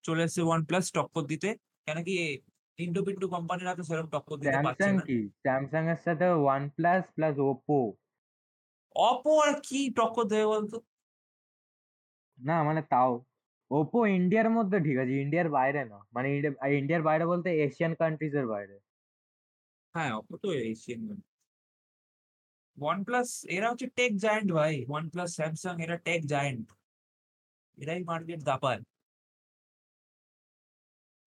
চলে এসেছে ওয়ান প্লাস টক্কর দিতে। কেন কি ইন্ডো পিন্ডো কোম্পানির হাতে সেরকম টক্কর দিতে পারছে না। কি? স্যামসাং এর সাথে OnePlus plus Oppo Oppo আর কি টক্কর দেবে বলতো? না মানে তাও। ওপো ইন্ডিয়ার মধ্যে ঠিক আছে ইন্ডিয়ার বাইরে না। মানে ইন্ডিয়া- ইন্ডিয়ার বাইরে বলতে এশিয়ান কান্ট্রিজ এর বাইরে। হ্যাঁ অপো তো এশিয়ান ওয়ান প্লাস এরা হচ্ছে টেক জায়ান্ট ভাই। ওয়ান প্লাস স্যামসাং এরা টেক জায়ান্ট এরাই মার্কেট দাপায়।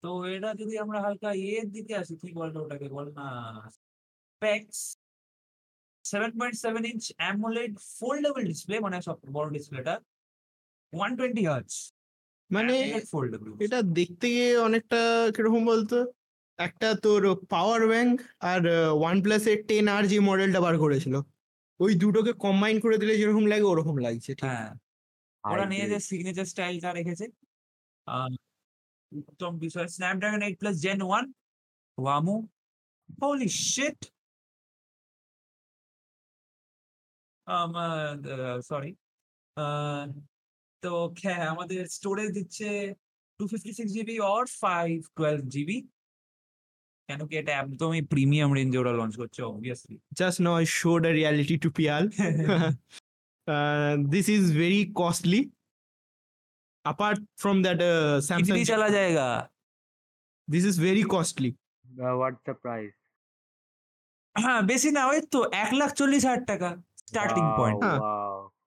তো এটা যদি আমরা হালকা এর দিকে আসি, কি বলতো ওটাকে? বল না specs seven point seven inch AMOLED foldable display মানে সব বড় ডিসপ্লেটা ওয়ান টোয়েন্টি হার্টস মানে এটা দেখতে গিয়ে অনেকটা কীরকম বলতো? একটা তোর পাওয়ার ব্যাংক আর ওয়ান প্লাস এর টেন আর যে মডেলটা বার করেছিল। ওই দুটোকে কম্বাইন করে দিলে যেরকম লাগে ওরকম লাগছে হ্যাঁ। ওরা Hybrid। নিজেদের সিগনেচার স্টাইলটা রেখেছে উত্তম বিষয়। Snapdragon eight plus gen one ওয়ামু holy shit sorry তো হ্যাঁ আমাদের স্টোরেজ দিচ্ছে two fifty six GB or five twelve GB কেন কি এটা একদমই প্রিমিয়াম রেঞ্জে ওরা লঞ্চ করছে obviously just no I showed a reality to Piyal this is very costly apart from that uh, samsung chala jayega this is very costly uh, what's হ্যাঁ বেশি না ওই তো এক লাখ চল্লিশ হাজার টাকা। Starting point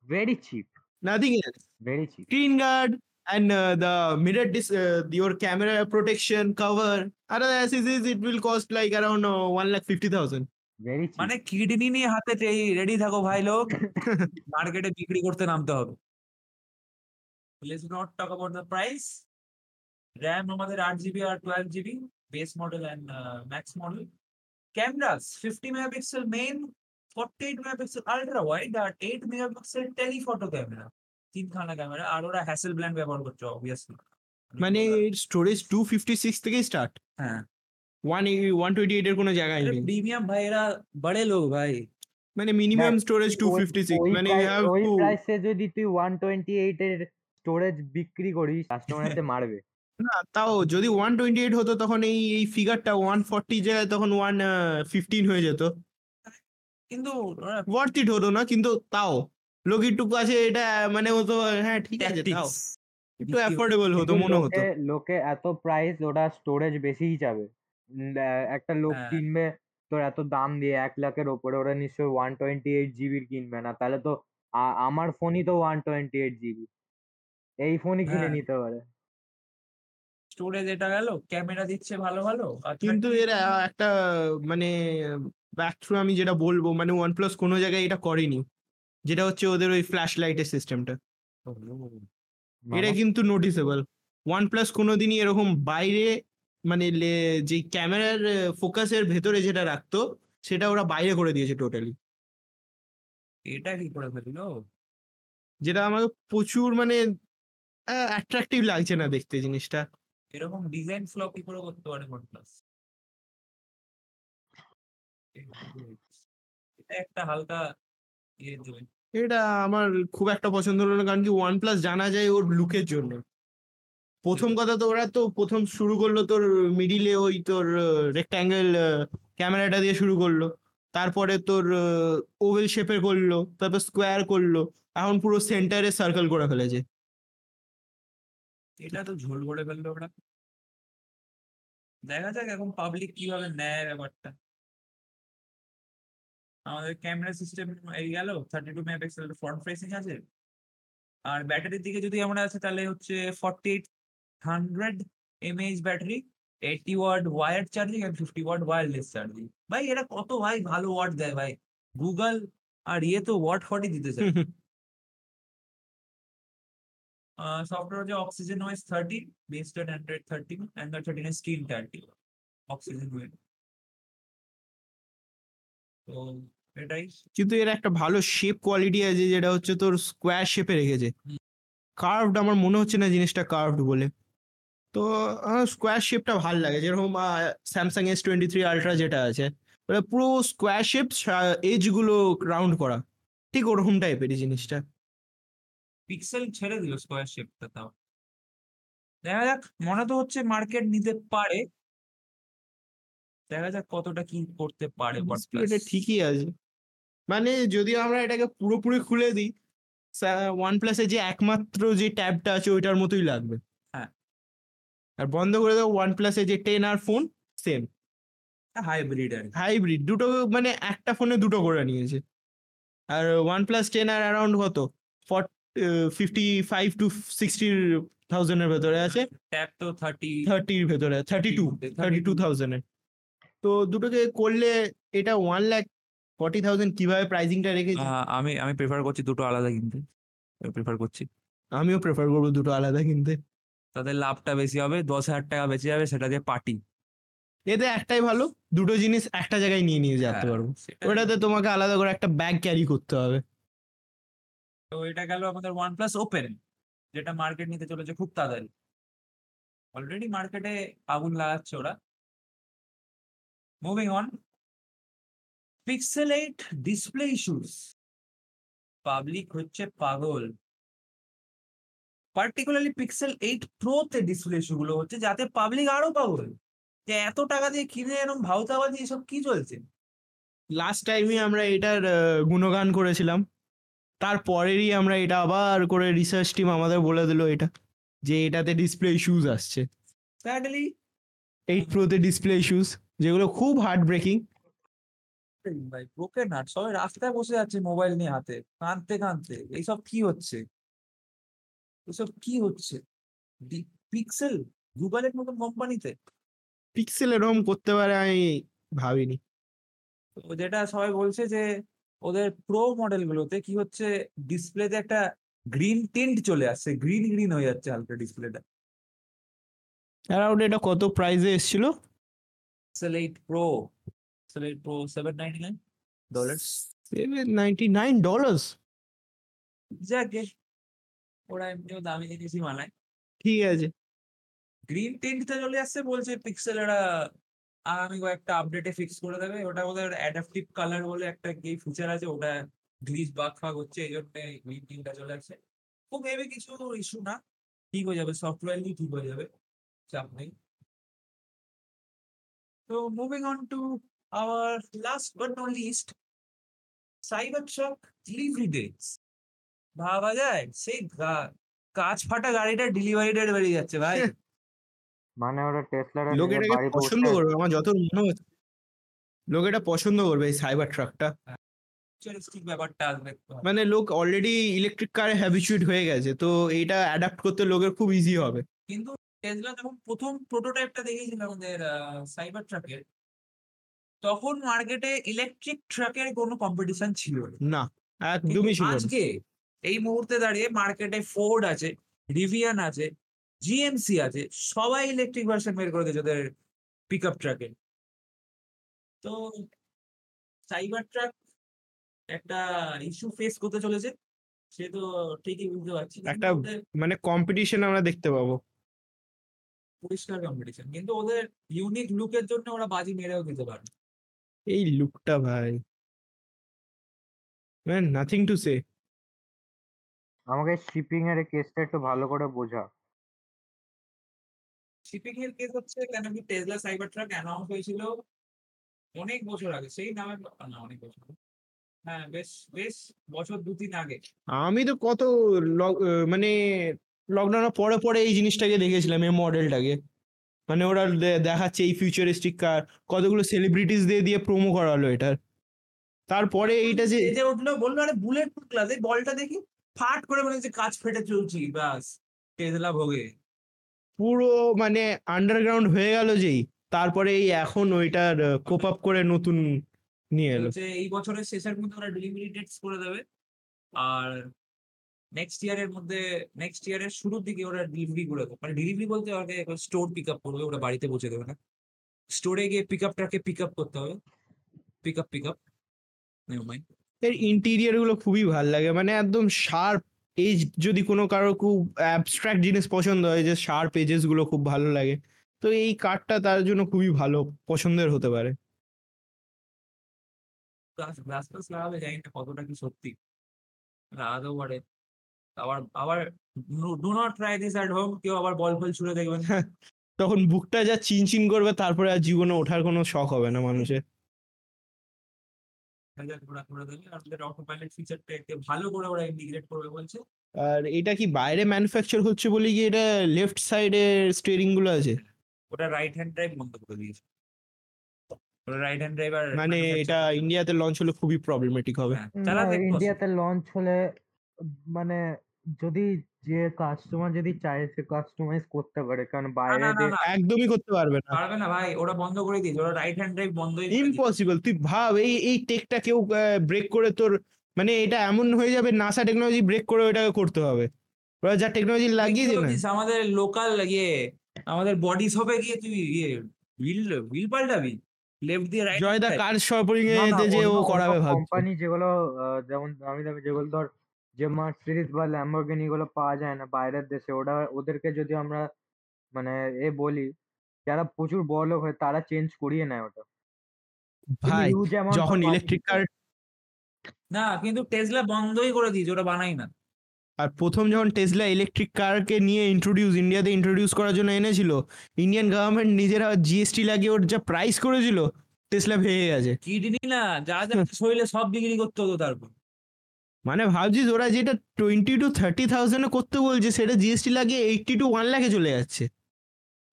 very cheap Very cheap. nothing else Very cheap. screen guard and uh, the mirror dis uh, your camera protection cover other accessories it will cost like around uh, one lakh fifty thousand very মানে kidney নিয়ে হাতে ready থাকো ভাই লোক মার্কেটে বিক্রি করতে নামতে হবে let's not talk about the price RAM আমাদের আট GB R twelve GB base model and max model cameras fifty megapixel main forty eight megapixel ultra wide R eight megapixel telephoto camera তিনখানা ক্যামেরা আর ওরা Hasselblad ব্যবহার করছে obviously মানে storage two fifty six থেকে start হ্যাঁ। One one twenty eight এর কোনো জায়গায় নেই। প্রিমিয়াম ভাই এরা বড়ে লোক ভাই। মানে মিনিমাম স্টোরেজ টু ওই- ফিফটি সিক্স ওই মানে প্রাই- you have ওই to প্রাইসে যদি তুই ওয়ান টোয়েন্টি এইট এর স্টোরেজ বিক্রি করিস কাস্টমারতে মারবে। না তাও যদি ওয়ান টোয়েন্টি এইট হতো তখন এই এই ফিগারটা ওয়ান ফর্টি জায়গায় তখন ওয়ান ফিফটিন হয়ে যেত। কিন্তু ওয়ার্থ ইট হতো না কিন্তু তাও। লোক লোকের কাছে এটা মানে হতো হ্যাঁ ঠিক আছে তাও। একটু অ্যাফোর্ডেবল হতো মনে হতো। লোকে এত প্রাইস ওটা স্টোরেজ বেশিই আহ, একটা লোক হ্যাঁ। কিনবে তোর এত দাম দিয়ে এক লাখের ওপরে ওরা নিশ্চয়ই ওয়ান টোয়েন্টি এইট জিবির কিনবে না। তাহলে তো আমার ফোনই তো ওয়ান টোয়েন্টি এইট জিবি এই ফোনই কিনে হ্যাঁ। নিতে পারে। স্টোরেজ এটা গেল ক্যামেরা দিচ্ছে ভালো ভালো কিন্তু 30 এরা একটা মানে ব্যাক থ্রু আমি যেটা বলব মানে ওয়ান প্লাস কোনো জায়গায় এটা করেনি। যেটা হচ্ছে ওদের ওই ফ্ল্যাশ লাইটের সিস্টেমটা এটা কিন্তু নোটিসেবল ওয়ান প্লাস কোনোদিনই এরকম বাইরে মানে লে- যে ক্যামেরার ফোকাসের ভেতরে যেটা রাখতো সেটা ওরা বাইরে করে দিয়েছে টোটালি এটা কি করে ফেলল? যেটা আমাকে প্রচুর মানে অ্যাট্রাকটিভ লাগছে না দেখতে জিনিসটা। এরকম ডিজাইন ফ্লো কি করে করতে পারে OnePlus এটা একটা হালকা ইয়ে এটা আমার খুব একটা পছন্দ হলো না কারণ কি ওয়ান প্লাস জানা যায় ওর লুকের জন্য। প্রথম কথা তো ওরা তো প্রথম শুরু করল তোর মিডিলে ওই তোর রেক্ট্যাঙ্গেল ক্যামেরাটা দিয়ে শুরু করল। তারপরে তোর ওভেল শেপের করল তারপর স্কোয়ার করল। এখন পুরো সেন্টারে সার্কেল করে ফেলেছে। এটা তো ঝোল করে ফেলল ওরা। দেখা যাক এখন পাবলিক কীভাবে নেয় ব্যাপারটা। আমাদের ক্যামেরা সিস্টেম এই গেল thirty two megapixel front facing আছে। আর ব্যাটারির দিকে যদি আমরা আছে তাহলে হচ্ছে forty eight hundred mAh battery eighty watt wired charging আর ফিফটি ওয়াট ওয়্যারলেস চার্জিং ভাই এটা কত ভাই ভালো ওয়াট দেয় ভাই। গুগল আর ইয়ে তো ওয়াট ফর্টি দিতে চায়। সফটওয়্যার হচ্ছে Oxygen OS thirty based on Android thirteen Android thirteen screen thirty Oxygen OS তো এটাই। কিন্তু এর একটা ভালো শেপ কোয়ালিটি আছে যেটা হচ্ছে তোর স্কোয়ার শেপে রেখেছে। কার্ভড আমার মনে হচ্ছে না জিনিসটা কার্ভড বলে। তো স্কোয়ার শেপটা ভালো লাগে। যেরকম Samsung S twenty three ultra যেটা আছে পুরো স্কোয়ার শেপ এজগুলো রাউন্ড করা। ঠিক ওরকম টাইপেরই জিনিসটা। পিক্সেল ছেড়ে দিল স্কোয়ার শেপটা তাও। দেখা যাক মনে তো হচ্ছে মার্কেট নিতে পারে। দেখা যাক কতটা কি করতে পারে ঠিকই আছে। মানে যদি আমরা এটাকে পুরোপুরি খুলে দিই ওয়ান প্লাসের যে একমাত্র যে ট্যাবটা আছে ওইটার মতোই লাগবে। হ্যাঁ। আর বন্ধ করে দেবো ওয়ান প্লাসের যে ten R phone same hybrid আর হাইব্রিড দুটো মানে একটা ফোনে দুটো করে নিয়েছে। আর OnePlus ten R around কত? ফিফটি ফাইভ টু সিক্সটির থাউজেন্ডের ভেতরে আছে। ট্যাব তো থার্টি থার্টির ভেতরে থার্টি টু থার্টি টু থাউজেন্ডের তো দুটোকে করলে এটা ওয়ান লাখ ফর্টি থাউজেন্ড কীভাবে প্রাইসিংটা রেখেছি? আমি আমি প্রেফার করছি দুটো আলাদা কিনতে। প্রেফার করছি। আমিও প্রেফার করব দুটো আলাদা কিনতে। তাদের লাভটা বেশি হবে দশ হাজার টাকা বেঁচে যাবে সেটা দিয়ে পার্টি এতে একটাই ভালো দুটো জিনিস একটা জায়গায় নিয়ে নিয়ে যেতে পারব। ওটাতে তোমাকে আলাদা করে একটা ব্যাগ ক্যারি করতে হবে। তো এটা গেল আমাদের ওয়ান প্লাস ওপেন যেটা মার্কেট নিতে চলেছে খুব তাড়াতাড়ি। অলরেডি মার্কেটে আগুন লাগাচ্ছে ওরা। Moving on Pixel eight display issues public হচ্ছে পাগল। পার্টিকুলারলি পিক্সেল এইট প্রোতে ডিসপ্লে ইস্যু গুলো হচ্ছে, যাতে পাবলিক আরও পাগল। যে এত টাকা দিয়ে কিনে এরকম ভাউতাবাজি এসব কি চলছে? লাস্ট টাইমে আমরা এটার গুণগান করেছিলাম। তারপরেরই আমরা এটা আবার করে রিসার্চ টিম আমাদের বলে দিল এটা যে এটাতে ডিসপ্লে ইস্যুস আসছে। স্যাডলি এইট প্রোতে ডিসপ্লে ইস্যুস যেগুলো খুব হার্ট ব্রেকিং ভাই ব্রোকেন হার্ট সবাই রাস্তায় বসে আছে মোবাইল নিয়ে হাতে কাঁদতে কাঁদতে। এইসব কি হচ্ছে? এসব কি হচ্ছে? পিক্সেল গুগলের মতন কোম্পানিতে পিক্সেল এরকম করতে পারে আমি ভাবিনি। তো যেটা সবাই বলছে যে ওদের প্রো মডেলগুলোতে কি হচ্ছে ডিসপ্লেতে একটা গ্রিন টিন্ট চলে আসছে গ্রিন গ্রিন হয়ে যাচ্ছে হালকা ডিসপ্লেটা অ্যারাউন্ড এটা কত প্রাইসে এসেছিল? Pixel 8 Pro Pixel 8 Pro 799 dollars seven ninety nine dollars যাকে ওরা এমনিও দামি জিনিসই বানায়। ঠিক আছে। গ্রিন টিন্টটা চলে আসছে বলছে পিক্সেল এরা আগামী কয়েকটা আপডেটে ফিক্স করে দেবে। ওটা ওদের অ্যাডাপটিভ কালার বলে একটা কি ফিচার আছে, ওটা গ্লিচ বাগ ফাগ হচ্ছে, এই জন্য টিন্টটা চলে আসছে। খুব ভেবে কিছু ইস্যু না। ঠিক হয়ে যাবে সফটওয়্যারলি ঠিক হয়ে যাবে, চাপ নেই। তো moving on to our last but not least Cybertruck delivery dates ভাবা যায়, সেই কাঁচ ফাটা গাড়িটা ডেলিভারি ডেট বেরিয়ে যাচ্ছে, ভাই। মানে ওরা টেসলার লোক এটাকে পছন্দ করবে আমার যত মনে হচ্ছে। লোক এটা পছন্দ করবে এই সাইবার ট্রাকটা ব্যাপারটা আসবে মানে লোক অলরেডি ইলেকট্রিক কারে হ্যাবিচুয়েট হয়ে গেছে তো এটা অ্যাডাপ্ট করতে লোকের খুব ইজি হবে। কিন্তু টেসলা যখন প্রথম প্রোটোটাইপটা দেখেছিল আমাদের সাইবার ট্রাকের তখন মার্কেটে ইলেকট্রিক ট্রাকের কোনো কম্পিটিশন ছিল না। একদমই ছিল আজকে এই মুহূর্তে দাঁড়িয়ে মার্কেটে ফোর্ড আছে রিভিয়ান আছে জিএমসি আছে সবাই ইলেকট্রিক ভার্সন বের করে দিয়েছে ওদের পিক আপ ট্রাকে তো সাইবার ট্রাক একটা ইস্যু ফেস করতে চলেছে সে তো ঠিকই বুঝতে পারছি। একটা- মানে কম্পিটিশন আমরা দেখতে পাবো। পরিষ্কার কম্পিটিশন কিন্তু ওদের ইউনিক লুকের জন্য ওরা বাজি মেরেও দিতে পারে। এই লুকটা ভাই। ম্যান নাথিং টু সে আমাকে শিপিং এর কেসটা একটু ভালো করে বোঝা। শিপিং এর কেস হচ্ছে কেন কি টেসলা সাইবার ট্রাক অ্যানাউন্স হয়েছিল অনেক বছর আগে। সেই নামে না অনেক বছর। হ্যাঁ বেশ বেশ বছর দু তিন আগে। আমি তো কত মানে লকডাউনের পরে পরে এই জিনিসটাকে দেখেছিলাম এই মডেলটাকে মানে ওরা দেখাচ্ছে এই ফিউচারিস্টিক কার কতগুলো সেলিব্রিটিস দিয়ে দিয়ে প্রোমো করালো এটার তারপরে এইটা যে স্টেজে উঠল বলল আরে বুলেট গ্লাস এই বলটা দেখি ফাট করে মনে হচ্ছে কাজ ফেটে চলছি বাস টেসলা ভোগে। পুরো মানে আন্ডারগ্রাউন্ড হয়ে গেল যেই তারপরে এই এখন ওইটার কোপ আপ করে নতুন নিয়ে এলো। এই বছরের শেষের মধ্যে ওরা ডেলিভারি ডেটস করে দেবে। আর নেক্সট ইয়ারের মধ্যে নেক্সট ইয়ারের শুরুর দিকে ওরা ডেলিভারি করে দেবে। মানে ডেলিভারি বলতে ওকে স্টোর পিক আপ করবে ওরা বাড়িতে পৌঁছে দেবে না। স্টোরে গিয়ে পিক আপটাকে পিক আপ করতে হবে। পিক আপ পিক আপ এর ইন্টেরিয়ারগুলো খুবই ভালো লাগে মানে একদম শার্প এজ যদি কোনো কারও খুব অ্যাবস্ট্রাক্ট জিনিস পছন্দ হয় যে শার্প এজেসগুলো খুব ভালো লাগে তো এই কার্ডটা তার জন্য খুবই ভালো পছন্দের হতে পারে। লাগাবে জানি না কতটা কি সত্যি। লাগাতেও পারে। আবার আবার do not try this at home কেউ আবার বল ফল ছুড়ে দেখবেন তখন বুকটা যা চিনচিন করবে তারপরে আর জীবনে ওঠার কোনো শখ হবে না মানুষের। হাজার দেবে। আর ওদের অটো পাইলট ফিচারটা একটু ভালো করে ওরা ইন্টিগ্রেট করবে বলছে। আর এটা কি বাইরে ম্যানুফ্যাকচার হচ্ছে বলে কি এটা লেফট সাইডের স্টিয়ারিংগুলো আছে? ওটা রাইট হ্যান্ড ড্রাইভ বন্ধ করে দিয়েছে। রাইট হ্যান্ড ড্রাইভ আর মানে এটা ইন্ডিয়াতে লঞ্চ হলে খুবই প্রবলেমেটিক হবে। ইন্ডিয়াতে লঞ্চ হলে মানে যদি যে কাস্টমার যদি চায় সে কাস্টমাইজ করতে পারে কারণ বাইরে না, না, না। একদমই করতে পারবে না। পারবে না ভাই ওরা বন্ধ করে দিয়েছে ওরা রাইট হ্যান্ড ড্রাইভ দিয়েছে। ইম্পসিবল তুই ভাব এই এই টেকটা কেউ ব্রেক করে তোর মানে এটা এমন হয়ে যাবে নাসা টেকনোলজি ব্রেক করে ওটাকে করতে হবে। ওরা যা টেকনোলজি লাগিয়ে ভাবছিস, আমাদের লোকাল ইয়ে আমাদের বডি শপে গিয়ে তুই ইয়ে হুইল হুইল পাল্টাবি। লেফট দিয়ে রাইট জয়দা কার শপিং না, না, যে ও করাবে ভাবছে। কোম্পানি যেগুলো যেমন দামি দামি যেগুলো ধর যে মার্সিডিজ বা ল্যাম্বরগিনি গুলো পাওয়া যায় না বাইরের দেশে। ওরা ওদেরকে যদি আমরা মানে এ বলি যারা প্রচুর বড়লোক হয় তারা চেঞ্জ করিয়ে নেয় ওটা। ভাই যখন ইলেকট্রিক কার না কিন্তু টেসলা বন্ধই করে দিয়েছে ওটা বানাই না। আর প্রথম যখন টেসলা ইলেকট্রিক কারকে নিয়ে ইন্ট্রোডিউস ইন্ডিয়াতে ইন্ট্রোডিউস করার জন্য এনেছিল ইন্ডিয়ান গভর্নমেন্ট নিজেরা জিএসটি লাগিয়ে ওর যা প্রাইস করেছিল টেসলা ভেঙে গেছে। কিডনি না যা যা শরীরে সব বিক্রি করতে হতো তারপর। মানে ভাবছিস ওরা যেটা টোয়েন্টি টু থার্টি থাউজেন্ডে করতে বলছে সেটা জিএসটি লাগিয়ে এইটটি টু ওয়ান লাখে চলে যাচ্ছে।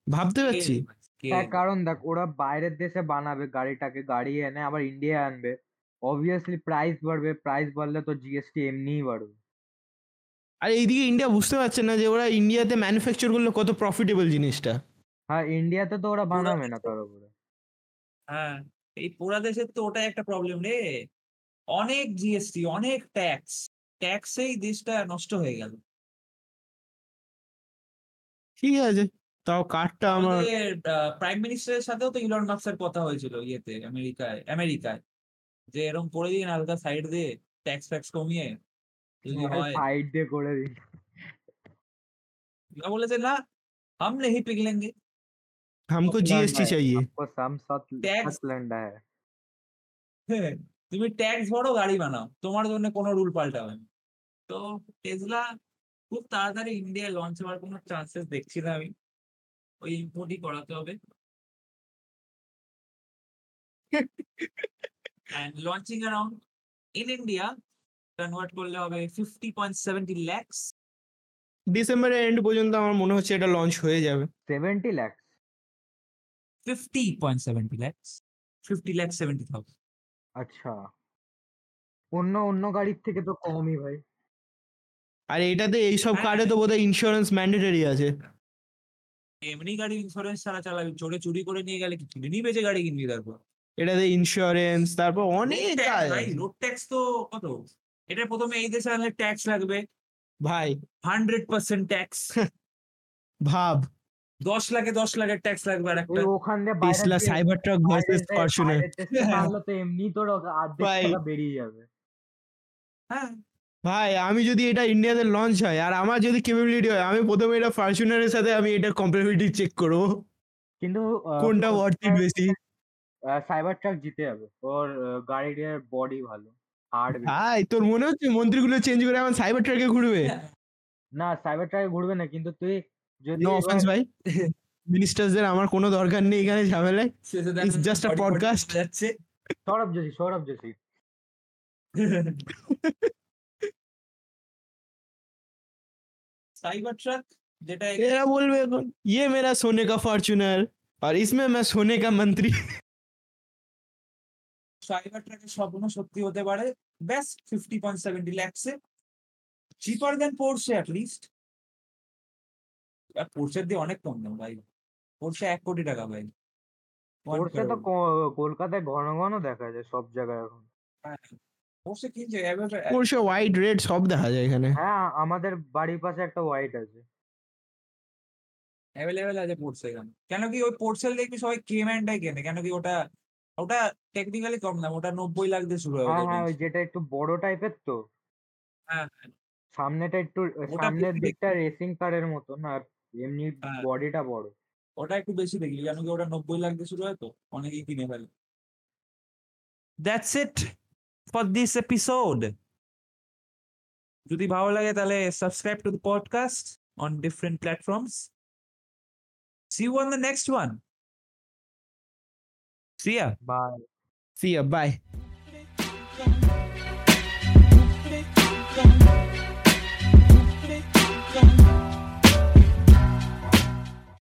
ভাবতে পারছি? হ্যাঁ কারণ দেখ ওরা বাইরের দেশে বানাবে গাড়িটাকে গাড়ি এনে আবার ইন্ডিয়া আনবে। অবভিয়াসলি প্রাইস বাড়বে প্রাইস বাড়লে তো জিএসটি এমনিই বাড়বে। আর এইদিকে ইন্ডিয়া বুঝতে পারছে না যে ওরা ইন্ডিয়াতে ম্যানুফ্যাকচার করলে কত প্রফিটেবল জিনিসটা। হ্যাঁ ইন্ডিয়াতে তো ওরা বানাবে না তার উপরে। হ্যাঁ এই পুরা দেশের তো ওটাই একটা প্রবলেম রে। অনেক জিএসটি অনেক ট্যাক্স ট্যাক্সেই দেশটা নষ্ট হয়ে গেল ঠিক আছে তাও কার্ডটা আমার আমাদের প্রাইম মিনিস্টারের সাথেও তো ইলন মাস্কের কথা হয়েছিল ইয়েতে আমেরিকায় আমেরিকায় যে এরকম করে দিন হালকা সাইড দিয়ে ট্যাক্স ফ্যাক্স কমিয়ে যদি হয় সাইড দিয়ে করে দিই ওরা বলেছে না হাম নেই পিঘলেঙ্গে हमको जीएसटी चाहिए आपको सम साथ Tax- साथ लंडा है হ্যাঁ, তুমি ট্যাক্স ভরো গাড়ি বানাও। তোমার জন্য কোনো রুল পাল্টাবে না। তো টেসলা খুব তাড়াতাড়ি ইন্ডিয়ায় লঞ্চ হওয়ার কোনো চান্সেস দেখছি না আমি। ওই ইম্পোর্টই করাতে হবে। And launching around in India convert করলে হবে 50.70 lakhs ডিসেম্বরের এন্ড পর্যন্ত আমার মনে হচ্ছে এটা লঞ্চ হয়ে যাবে। 70 lakhs 50.70 ফিফটি 50 সেভেন্টি 70000 আচ্ছা। অন্য অন্য গাড়ির থেকে তো কমই ভাই। আর এটাতে এইসব হ্যাঁ। কার্ডে তো বোধহয় ইন্স্যুরেন্স ম্যান্ডেটরি আছে। এমনি গাড়ি ইন্স্যুরেন্স ছাড়া চালাবি চোরে চুরি করে নিয়ে গেলে কি কিনে বেঁচে গাড়ি কিনবি তারপর? এটাতে ইন্স্যুরেন্স তারপর অনেক। রোড ট্যাক্স তো কত? এটা প্রথমে এই দেশে আনলে ট্যাক্স লাগবে। ভাই। হান্ড্রেড পার্সেন্ট ট্যাক্স ভাব। দশ লাখে দশ লাখের ট্যাক্স লাগবে আর একটা ওখান দিয়ে Tesla Cybertruck versus Fortuner তো এমনি তোর অর্ধেক টাকা বেরিয়ে যাবে। হ্যাঁ। ভাই আমি যদি এটা ইন্ডিয়াতে লঞ্চ হয় আর আমার যদি ক্যাপাবিলিটি হয় আমি প্রথমে এটা ফরচুনারের সাথে আমি এটা কম্পারেবিলিটি চেক করব। কিন্তু কোনটা ওয়ার্থ ইট বেশি? সাইবার ট্রাক জিতে যাবে। ওর গাড়ির বডি ভালো। হার্ড ভাই তোর মনে হচ্ছে মন্ত্রীগুলো চেঞ্জ করে আমার সাইবার ট্রাকে ঘুরবে না সাইবার ট্রাকে ঘুরবে না কিন্তু তুই নো এবার- অফেন্স ভাই মিনিস্টারদের আমার কোনো দরকার নেই এখানে ঝামেলায় শেষে It's দেখা just a body body podcast. চলে যাচ্ছে সৌরভ যোশী সৌরভ যোশী সাইবার ট্রাক যেটা এরা বলবে এখন ये मेरा सोने का फॉर्च्यूनर और इसमें मैं सोने का मंत्री সাইবার ট্রাকের স্বপ্ন সত্যি হতে পারে ব্যাস ফিফটি পয়েন্ট সেভেন্টি ল্যাক্সে চিপার দেন পোর্সে অ্যাটলিস্ট পোর্সের দিয়ে অনেক কম দাম ভাই। পোর্সে এক কোটি টাকা ভাই। পোর্সে তো কলকাতায় ঘন ঘন দেখা যায় সব জায়গায় এখন। পোর্সে কিনছে এবার- পোরশে হোয়াইট রেড সব দেখা যায় এখানে। হ্যাঁ আমাদের বাড়ির পাশে একটা হোয়াইট আছে। অ্যাভেলেবেল আছে পোর্টস এখানে। কেন কি ওই পোর্টসেল দেখবি সবাই কেম্যানটাই কেনে? কেন কি ওটা ওটা টেকনিক্যালি কম দাম ওটা নব্বই লাখ দিয়ে শুরু হয় হ্যাঁ হ্যাঁ ওই যেটা একটু বড় টাইপের তো। হ্যাঁ হ্যাঁ। সামনেটা একটু সামনের দিকটা রেসিং কারের মতন আর এমনি হ্যাঁ। বডিটা বড়। ওটা একটু বেশি দেখলি কেন কি ওটা নব্বই লাখ দিয়ে শুরু হয় তো? অনেকেই কিনে ফেলে। That's it for this episode যদি ভালো লাগে তাহলে subscribe to the podcast on different platforms see you on the next one ya bye See ya. Bye.